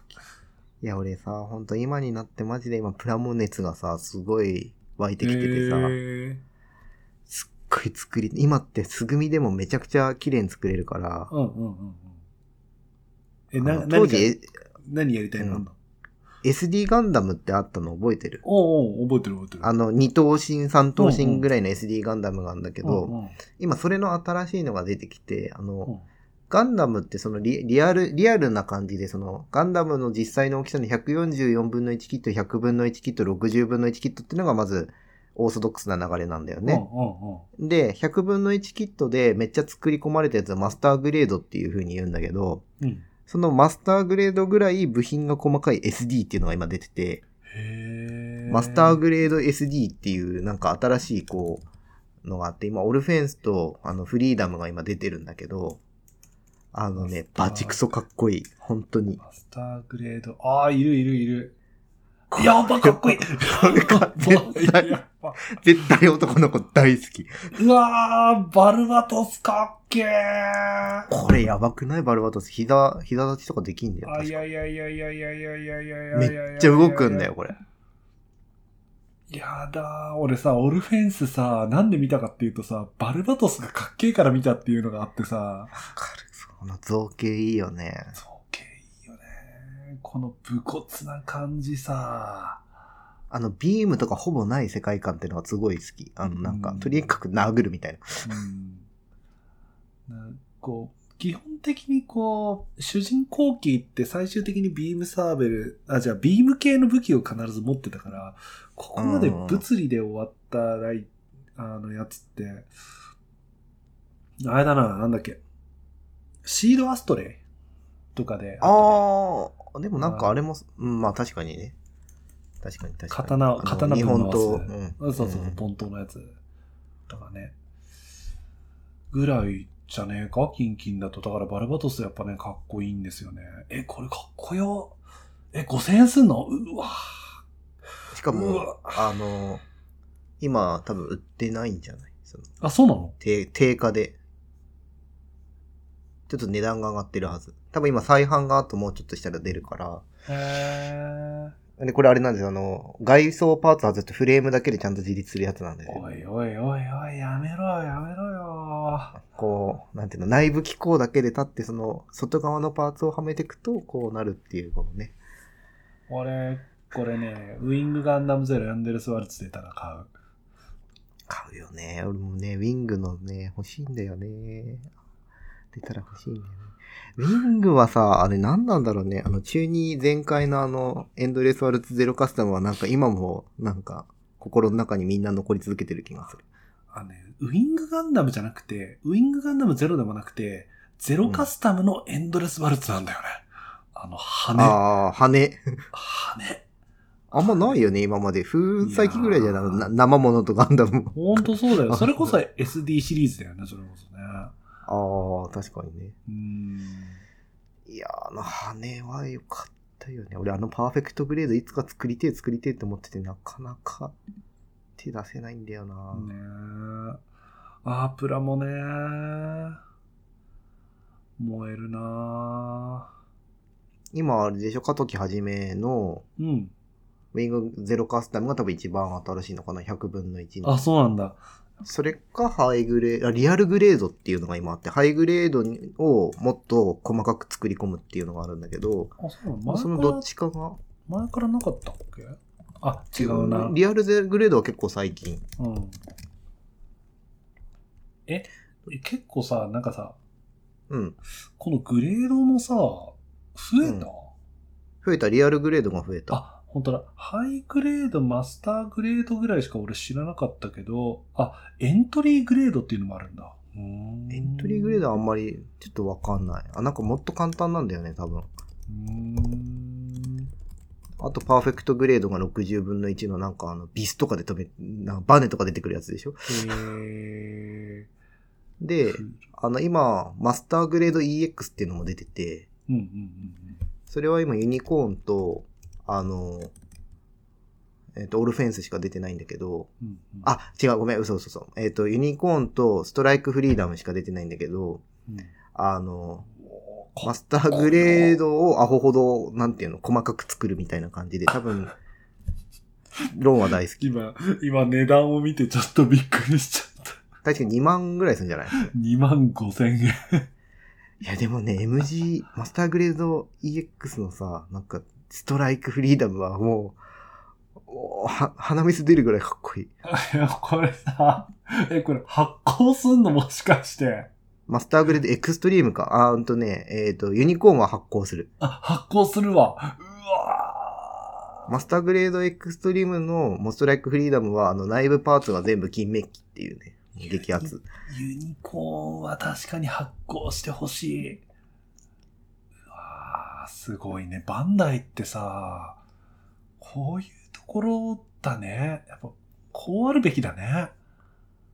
いや、俺さ、ほんと今になってマジで今プラモ熱がさ、すごい湧いてきててさ、へすっごい作り、今って素組みでもめちゃくちゃ綺麗に作れるから。ー、うんうんうんうん。え、あな、の当時何やりたいの、うん。SD ガンダムってあったの覚えてる？おうおう覚えてる覚えてる。あの、2等身、3等身ぐらいの SD ガンダムがあるんだけど、うんうん今それの新しいのが出てきて、あの、うん。ガンダムってそのリリアル、リアルな感じで、その、ガンダムの実際の大きさの144分の1キット、100分の1キット、60分の1キットっていうのがまず、オーソドックスな流れなんだよね。で、100分の1キットでめっちゃ作り込まれたやつはマスターグレードっていう風に言うんだけど、うん。そのマスターグレードぐらい部品が細かい SD っていうのが今出てて、マスターグレード SD っていうなんか新しいこう、のがあって、今オルフェンスとあのフリーダムが今出てるんだけど、あのね、バチクソかっこいい。本当に。マスターグレード。ああ、いるいるいる。やばかっこいい。これか絶対 やば 絶対男の子大好き。うわー、バルバトスかっけー。これやばくない？バルバトス。膝、膝立ちとかできんだよ。あ、いやいやいやいやいやいやいやいやいやめっちゃ動くんだよ、。これ。やだー、俺さ、オルフェンスさ、なんで見たかっていうとさ、バルバトスがかっけーから見たっていうのがあってさ、わかる。その造形いいよね。造形いいよね。この武骨な感じさ。あの、ビームとかほぼない世界観っていうのがすごい好き。あの、なんか、うんとにかく殴るみたいな。うん。なこう、基本的にこう、主人公機って最終的にビームサーベル、あ、じゃあビーム系の武器を必ず持ってたから、ここまで物理で終わったライ、あのやつって、あれだな、なんだっけ。シードアストレイとかであね、ああ、でもなんかあれも、うん、まあ確かにね。確かに確かに。刀刀日本刀。うんそうそうそう、んポントのやつとかね。ぐらいじゃねえか？キンキンだと。だからバルバトスやっぱね、かっこいいんですよね。え、これかっこよ。え、5000円すんの？うわしかもあの、今多分売ってないんじゃない？そのあ、そうなの？定定価で。ちょっと値段が上がってるはず。多分今再販があともうちょっとしたら出るから。へー。で、これあれなんですよ。あの、外装パーツ外してフレームだけでちゃんと自立するやつなんですよ。おいおいおいおい、やめろよ、やめろよ。こう、なんていうの、内部機構だけで立って、その、外側のパーツをはめていくと、こうなるっていう、このね。俺、これね、ウィングガンダムゼロヤンデルスワルツ出たら買う。買うよね。俺もね、ウィングのね、欲しいんだよね。出たら欲しいんだよね。ウィングはさ、あれ何なんだろうね。あの、中に前回のあの、エンドレスワルツゼロカスタムはなんか今も、なんか、心の中にみんな残り続けてる気がする。あのね、ウィングガンダムじゃなくて、ウィングガンダムゼロでもなくて、ゼロカスタムのエンドレスワルツなんだよね。あの、羽。ああ、羽。羽。あんまないよね、今まで。風雲最近ぐらいじゃな生物とガンダムも。ほんとそうだよ。それこそ SD シリーズだよね、それこそね。ああ、確かにね。うーん。いやー、あの羽は良かったよね。俺あのパーフェクトグレードいつか作りてえ作りてえって思ってて、なかなか手出せないんだよな。ねえ。アープラもね、燃えるな今あれでしょ、加藤はじめのうん。ウィングゼロカスタムが多分一番新しいのかな、100分の1の。あ、そうなんだ。それかハイグレード、あリアルグレードっていうのが今あって、ハイグレードをもっと細かく作り込むっていうのがあるんだけど、あ、そうなの？まあそのどっちかが、前からなかったっけ？あ、違うな。リアルグレードは結構最近。うん。え、え結構さ、なんかさ、うん。このグレードもさ、増えた、増えた、リアルグレードが増えた。あ、本当だ。ハイグレード、マスターグレードぐらいしか俺知らなかったけど、あ、エントリーグレードっていうのもあるんだ。んエントリーグレードはあんまりちょっとわかんない。あ、なんかもっと簡単なんだよね、多分。うーん。あと、パーフェクトグレードが60分の1のなんかあの、ビスとかで飛べ、なんかバネとか出てくるやつでしょ？へでー。、あの、今、マスターグレード EX っていうのも出てて、うんうんうんそれは今ユニコーンと、あの、えっ、と、オールフェンスしか出てないんだけど、うんうん。あ、違う、ごめん、嘘嘘嘘。えっ、と、ユニコーンとストライクフリーダムしか出てないんだけど、うん、あの、おマスターグレードをアホほど、なんていうの、細かく作るみたいな感じで、多分、ロンは大好き。今、今値段を見てちょっとびっくりしちゃった。確かに2万ぐらいするんじゃない？2万5千円。いや、でもね、MG、マスターグレード EX のさ、なんか、ストライクフリーダムはもう、おは、鼻水出るぐらいかっこいい。いや、これさ、え、これ発行すんのもしかして。マスターグレードエクストリームか。あーうんとね、えっ、と、ユニコーンは発行する。あ、発行するわ。うわマスターグレードエクストリームのモストライクフリーダムは、あの、内部パーツが全部金メッキっていうね、激アツ。ユニコーンは確かに発行してほしい。すごいね。バンダイってさ、こういうところだね。やっぱ、こうあるべきだね。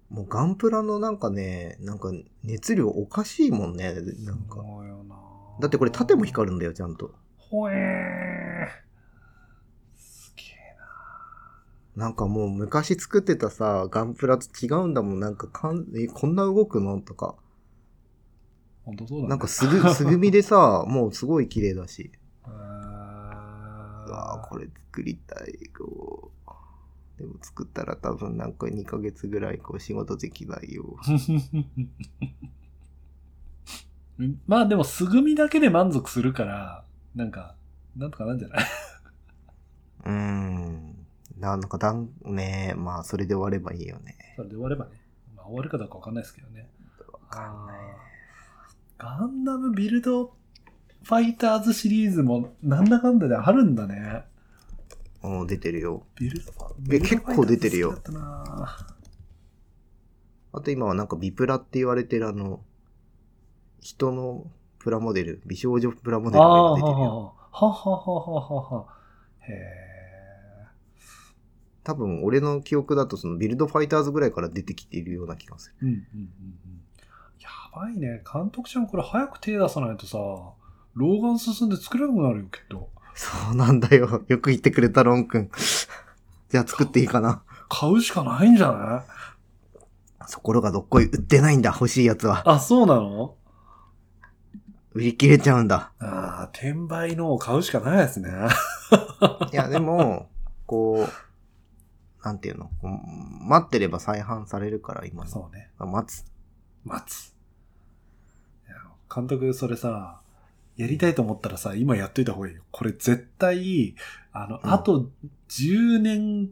もうガンプラのなんかね、なんか熱量おかしいもんね。なんか。そうよな。だってこれ縦も光るんだよ、ちゃんと。ほえー。すげえな。なんかもう昔作ってたさ、ガンプラと違うんだもん。なんかかん、え、こんな動くの？とか。本当そうだね。なんかすぐ、すぐみでさ、もうすごい綺麗だし。ううわーこれ作りたい。こう。でも作ったら多分なんか2ヶ月ぐらいこう仕事できないよ。う んまあでも、素組みだけで満足するから、なんか、なんとかなんじゃない？うーん。なんかだん、ねまあそれで終わればいいよね。それで終わればね。まあ終わるかどうかわかんないですけどね。わかんない。ガンダムビルドファイターズシリーズもなんだかんだであるんだね。もう出てるよ。ビルドファえ結構出てるよあと今はなんかビプラって言われてるあの、人のプラモデル、美少女プラモデルが今出てるよ。ははははははは。へえ。多分俺の記憶だとそのビルドファイターズぐらいから出てきているような気がする。うんうんうんばいね。監督ちゃんこれ早く手出さないとさ、老眼進んで作れなくなるよ、きっと。そうなんだよ。よく言ってくれたロン君。じゃあ作っていいかな。買うしかないんじゃない？ところがどっこい売ってないんだ、欲しいやつは。あ、そうなの？売り切れちゃうんだ。ああ、転売のを買うしかないですね。いや、でも、こう、なんていうの？待ってれば再販されるから、今の。そうね。待つ。待つ。監督、それさ、やりたいと思ったらさ、今やっといた方がいいよ。これ絶対、あの、うんあと10年、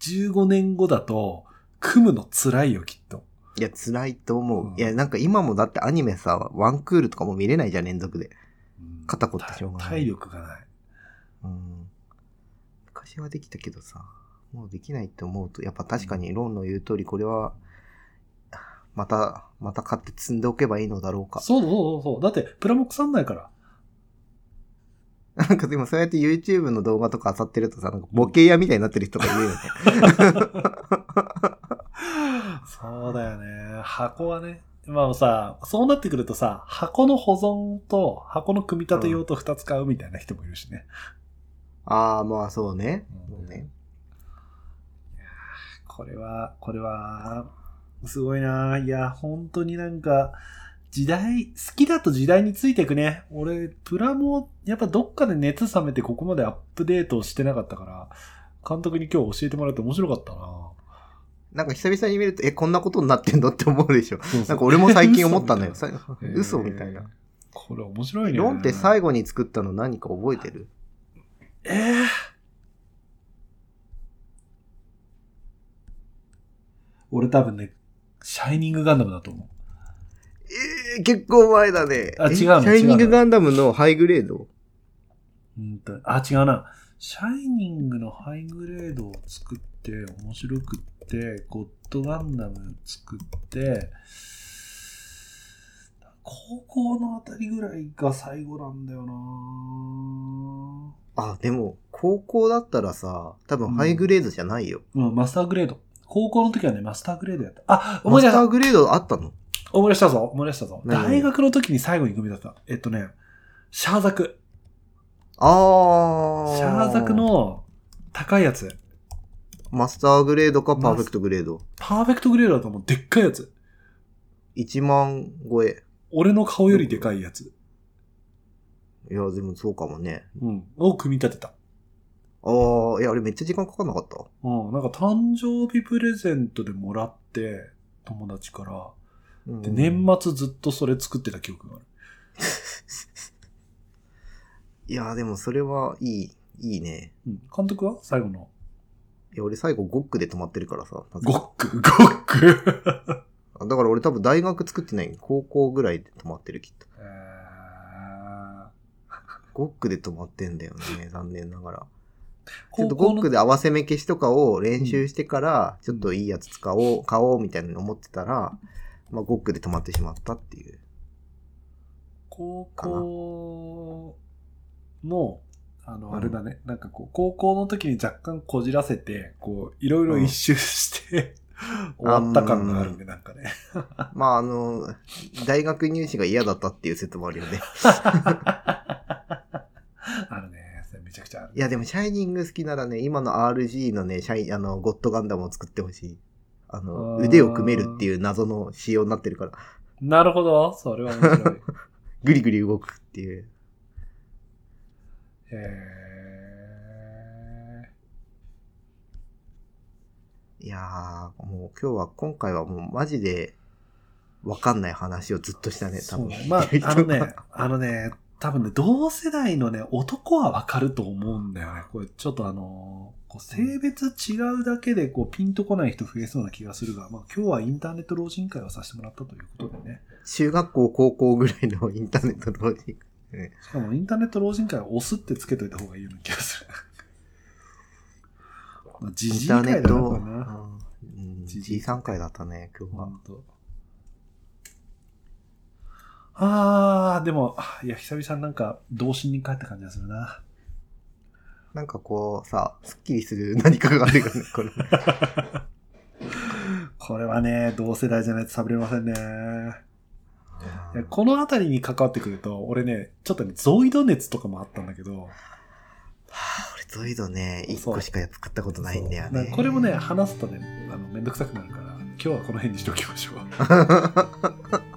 15年後だと、組むの辛いよ、きっと。いや、辛いと思う。うんいや、なんか今もだってアニメさ、ワンクールとかも見れないじゃん、連続で。うん肩凝ってしょうがない体力がない。うん。昔はできたけどさ、もうできないって思うと、やっぱ確かにロンの言う通り、これは、また、また買って積んでおけばいいのだろうか。そうそうそうそう。だって、プラモ腐んないから。なんかでもそうやって YouTube の動画とか漁ってるとさ、なんかボケ屋みたいになってる人がいるよね。そうだよね。箱はね。まあさ、そうなってくるとさ、箱の保存と箱の組み立て用と二つ買うみたいな人もいるしね。ああ、まあそうね。うんそうねこれは、これは、すごいな。いや、本当になんか、時代、好きだと時代についていくね。俺、プラモ、やっぱどっかで熱冷めてここまでアップデートしてなかったから、監督に今日教えてもらって面白かったな。なんか久々に見ると、え、こんなことになってんのって思うでしょ。そうそうなんか俺も最近思ったんだよ。嘘さみたいな嘘みたいな。。これ面白いね。ロンって最後に作ったの何か覚えてる？えー俺多分ね、シャイニングガンダムだと思う。えー、結構前だね。あえ違うシャイニングガンダムのハイグレード？うんと、あ、違うな。シャイニングのハイグレードを作って、面白くって、ゴッドガンダム作って、高校のあたりぐらいが最後なんだよなあ、でも、高校だったらさ、多分ハイグレードじゃないよ。うん、マスターグレード。高校の時はね、マスターグレードやった。あ、思い出したマスターグレードあったの？思い出したぞ思い出したぞ何大学の時に最後に組み立てた。えっとね、シャアザク。あー。シャアザク。の高いやつ。マスターグレードかパーフェクトグレード？パーフェクトグレードだと思う。でっかいやつ。1万超え。俺の顔よりでかいやつ。いや、でもそうかもね。うん。を組み立てた。あー、いや、あれめっちゃ時間かかんなかったうん。なんか誕生日プレゼントでもらって、友達から。うんで、年末ずっとそれ作ってた記憶がある。いや、でもそれはいい、いいね。うん。監督は？最後の？いや、俺最後ゴックで止まってるからさ。ゴック、ゴック？だから俺多分大学作ってない。高校ぐらいで止まってるきっと。えゴックで止まってんだよね。残念ながら。ーちょっとゴックで合わせ目消しとかを練習してから、ちょっといいやつ使おう、買おうみたいなの思ってたら、まあゴックで止まってしまったっていう。高校の、あの、うんあれだね、なんかこう、高校の時に若干こじらせて、こう、いろいろ一周して、終わった感があるね、なんかね。まああの、大学入試が嫌だったっていう説もあるよね。めちゃくちゃある。いやでもシャイニング好きならね、今の RG のね、シャイ、あの、ゴッドガンダムを作ってほしい。あの、腕を組めるっていう謎の仕様になってるから、なるほど、それは面白い。グリグリ動くっていう。へいやー、もう今日は、今回はもうマジで、わかんない話をずっとしたね、ー多分。ね。まあ、あのね、あのね、多分ね、同世代のね、男はわかると思うんだよね。これ、ちょっとあのーこう性別違うだけで、こう、ピンとこない人増えそうな気がするが、まあ、今日はインターネット老人会をさせてもらったということでね。中学校、高校ぐらいのインターネットの、しかも、インターネット老人会は押すってつけといた方がいいような気がする。まあ、じイじい会だな、ンターネット、これな。うん、じ G3 回だったね、今日は。あー、でも、いや、久々になんか、童心に帰った感じがするな。なんかこう、さ、スッキリする 何かがあるよね、これ。これはね、同世代じゃないと食べれませんね。このあたりに関わってくると、俺ね、ちょっとね、ゾイド熱とかもあったんだけど、はあ、俺ゾイドね、一個しか作ったことないんだよね。これもね、話すとね、あの、めんどくさくなるから、今日はこの辺にしておきましょう。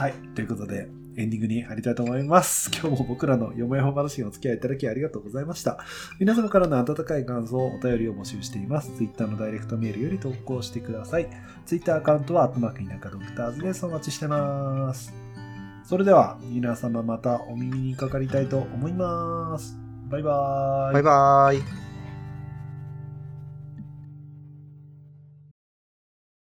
はい。ということで、エンディングに入りたいと思います。今日も僕らのよもやま話にお付き合いいただきありがとうございました。皆様からの温かい感想、お便りを募集しています。Twitter のダイレクトメールより投稿してください。Twitter アカウントは、アットマーク田舎ドクターズです。お待ちしてます。それでは、皆様またお耳にかかりたいと思います。バイバーイ。バイバーイ。